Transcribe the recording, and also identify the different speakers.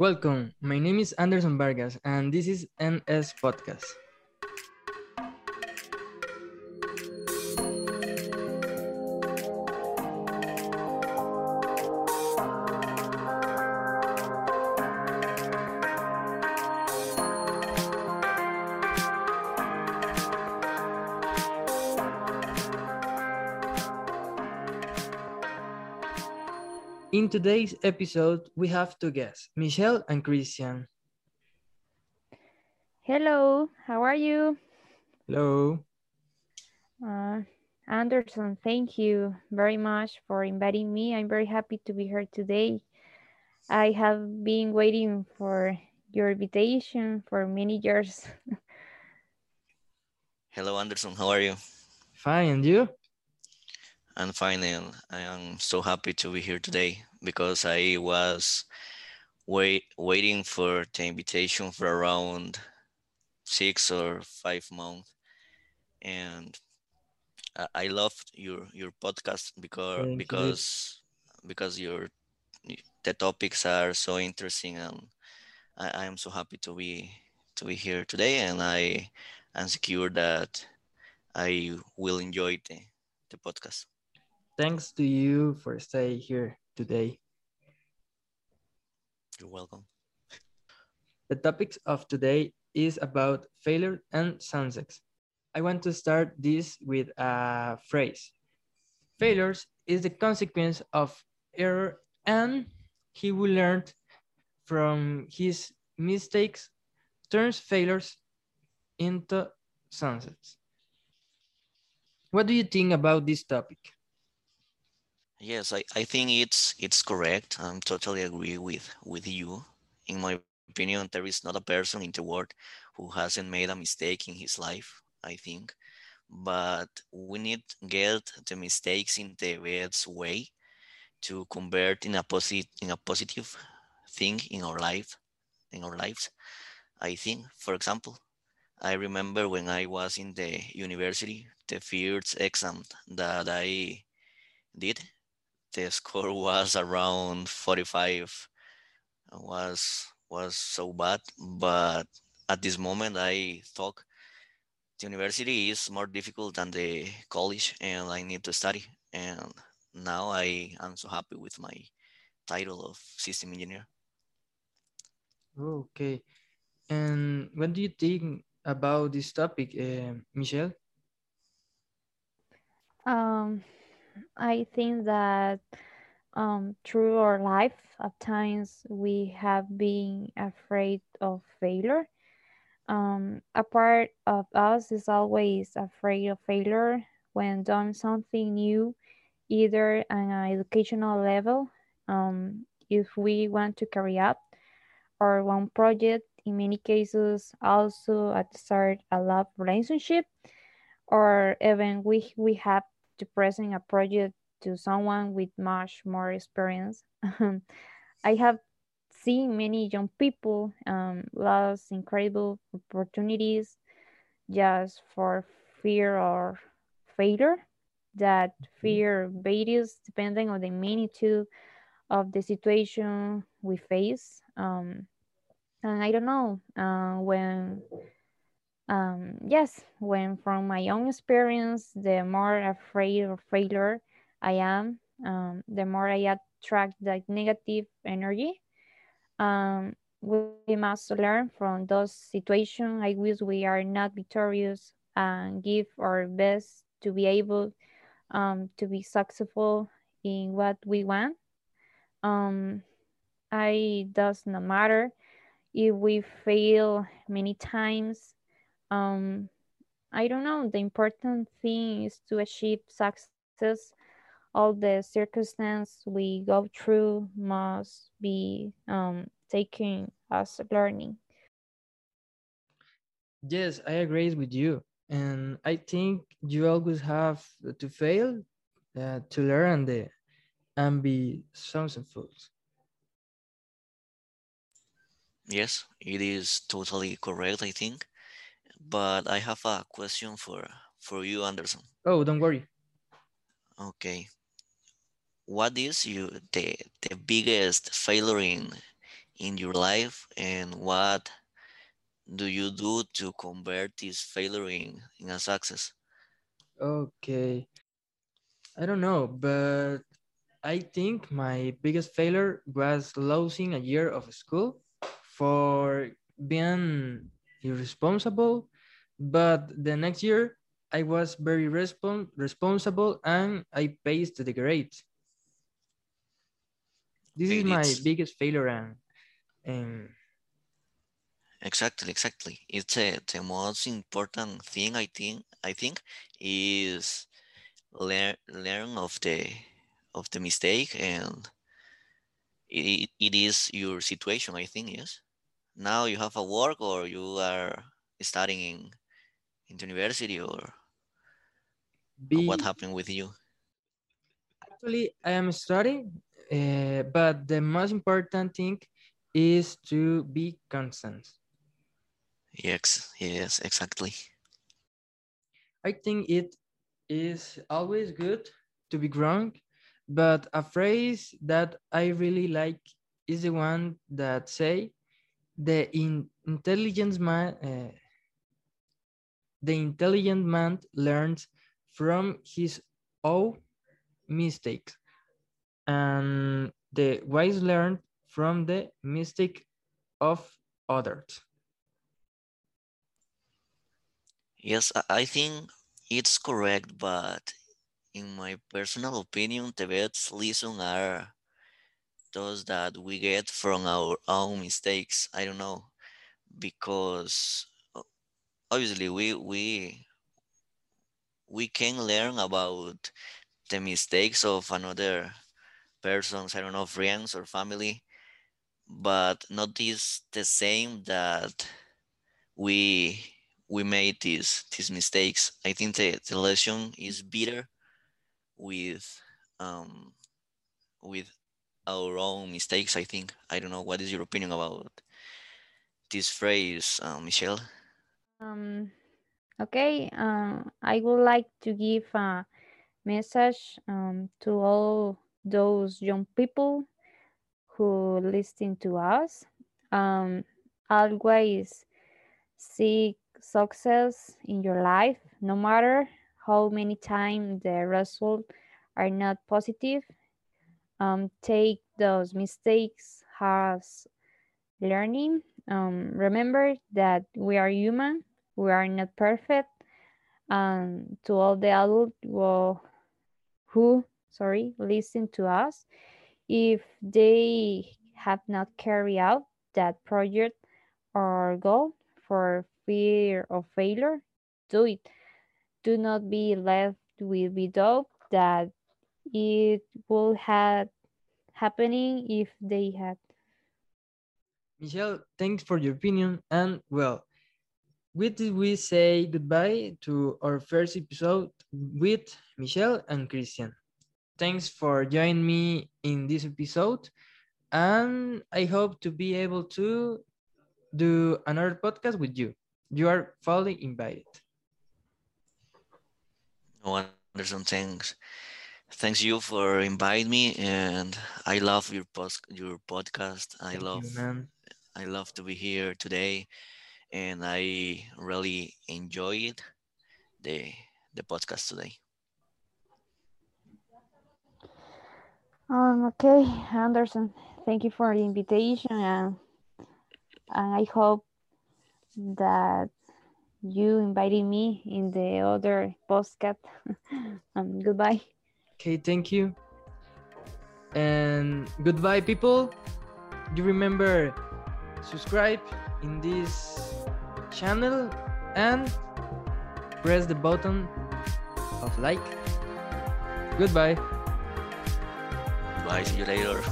Speaker 1: Welcome. My name is Anderson Vargas, and this is NS Podcast. In today's episode, we have two guests, Michelle and Christian.
Speaker 2: Hello, how are you?
Speaker 1: Hello.
Speaker 2: Uh, Anderson, thank you very much for inviting me. I'm very happy to be here today. I have been waiting for your invitation for many years.
Speaker 3: Hello, Anderson. How are you?
Speaker 1: Fine, and you?
Speaker 3: And I am so happy to be here today because I was wait waiting for the invitation for around six or five months, and I, loved your your podcast because
Speaker 1: Thank you.
Speaker 3: because because your the topics are so interesting, and I, I am so happy to be to be here today, and I am secure that I will enjoy the, the podcast.
Speaker 1: Thanks to you for staying here today.
Speaker 3: You're welcome.
Speaker 1: The topic of today is about failure and sunsets. I want to start this with a phrase. Failures is the consequence of error and he who learned from his mistakes turns failures into sunsets. What do you think about this topic?
Speaker 3: Yes, I, I think it's it's correct. I'm totally agree with with you. In my opinion, there is not a person in the world who hasn't made a mistake in his life, I think. But we need get the mistakes in the best way to convert in a positive in a positive thing in our life, in our lives. I think, for example, I remember when I was in the university, the first exam that I did, the score was around 45 was was so bad but at this moment i thought the university is more difficult than the college and i need to study and now i am so happy with my title of system engineer
Speaker 1: Okay. And what do you think about this topic, uh, Michelle?
Speaker 2: Um, I think that um, through our life, at times we have been afraid of failure. Um, a part of us is always afraid of failure when doing something new, either on an educational level, um, if we want to carry out, or one project, in many cases, also at start, a love relationship, or even we, we have to present a project to someone with much more experience. I have seen many young people um, lose incredible opportunities just for fear or failure. That fear varies depending on the magnitude of the situation we face. Um, and I don't know uh, when um, yes, when from my own experience, the more afraid of failure I am, um, the more I attract that negative energy. Um, we, must learn from those situations. I wish we are not victorious and give our best to be able um, to be successful in what we want. Um, I does not matter if we fail many times um, I don't know. The important thing is to achieve success. All the circumstances we go through must be um, taken as learning.
Speaker 1: Yes, I agree with you. And I think you always have to fail uh, to learn the and be successful.
Speaker 3: yes it is totally correct i think but i have a question for for you anderson
Speaker 1: Oh, don't worry.
Speaker 3: okay what is you the the biggest failure in in your life and what do you do to convert this failure in, in a success?
Speaker 1: Okay. I don't know, but I think my biggest failure was losing a year of school for being irresponsible. But the next year, I was very respon responsible and I passed the grade. This is my biggest failure and, and
Speaker 3: Exactly, exactly. It's a, the most important thing I think I think is learn learn of the of the mistake and it, it is your situation, I think, yes. Now you have a work or you are studying in, the university or, or
Speaker 1: be
Speaker 3: what happened with you.
Speaker 1: Actually, I am studying, uh, but the most important thing is to be constant.
Speaker 3: Yes, yes, exactly.
Speaker 1: I think it is always good to be wrong, but a phrase that I really like is the one that say the in intelligence man uh, the intelligent man learns from his own mistakes and the wise learn from the mistake of others.
Speaker 3: Yes, I, think it's correct, but in my personal opinion, the best lesson are those that we get from our own mistakes. I don't know because obviously we we we can learn about the mistakes of another persons. I don't know friends or family, but not this the same that we we made these these mistakes. I think the, the lesson is bitter with um with our own mistakes. I think I don't know what is your opinion about this phrase, uh, Michelle.
Speaker 2: Um, okay, uh, I would like to give a message um, to all those young people who listen to us. Um, always seek success in your life, no matter how many times the results are not positive. Um, take those mistakes as learning. Um, remember that we are human, we are not perfect. And to all the adults who, who sorry, listen to us, if they have not carried out that project or goal for fear of failure, do it. Do not be left with the doubt that it will have happening if they had.
Speaker 1: Michelle, thanks for your opinion. And well, with this, we say goodbye to our first episode with Michelle and Christian. Thanks for joining me in this episode. And I hope to be able to do another podcast with you. You are fully invited.
Speaker 3: No, Anderson, thanks. Thanks you for inviting me, and I love your post your podcast. I
Speaker 1: Thank
Speaker 3: love
Speaker 1: you.
Speaker 3: I love to be here today, and I really enjoyed the the podcast today.
Speaker 2: Um, okay, Anderson, thank you for the invitation and, and I hope that you invited me in the other podcast. um, goodbye.
Speaker 1: Okay, thank you. And goodbye, people. You remember subscribe in this channel and press the button of like. Goodbye.
Speaker 3: Bye. See you later.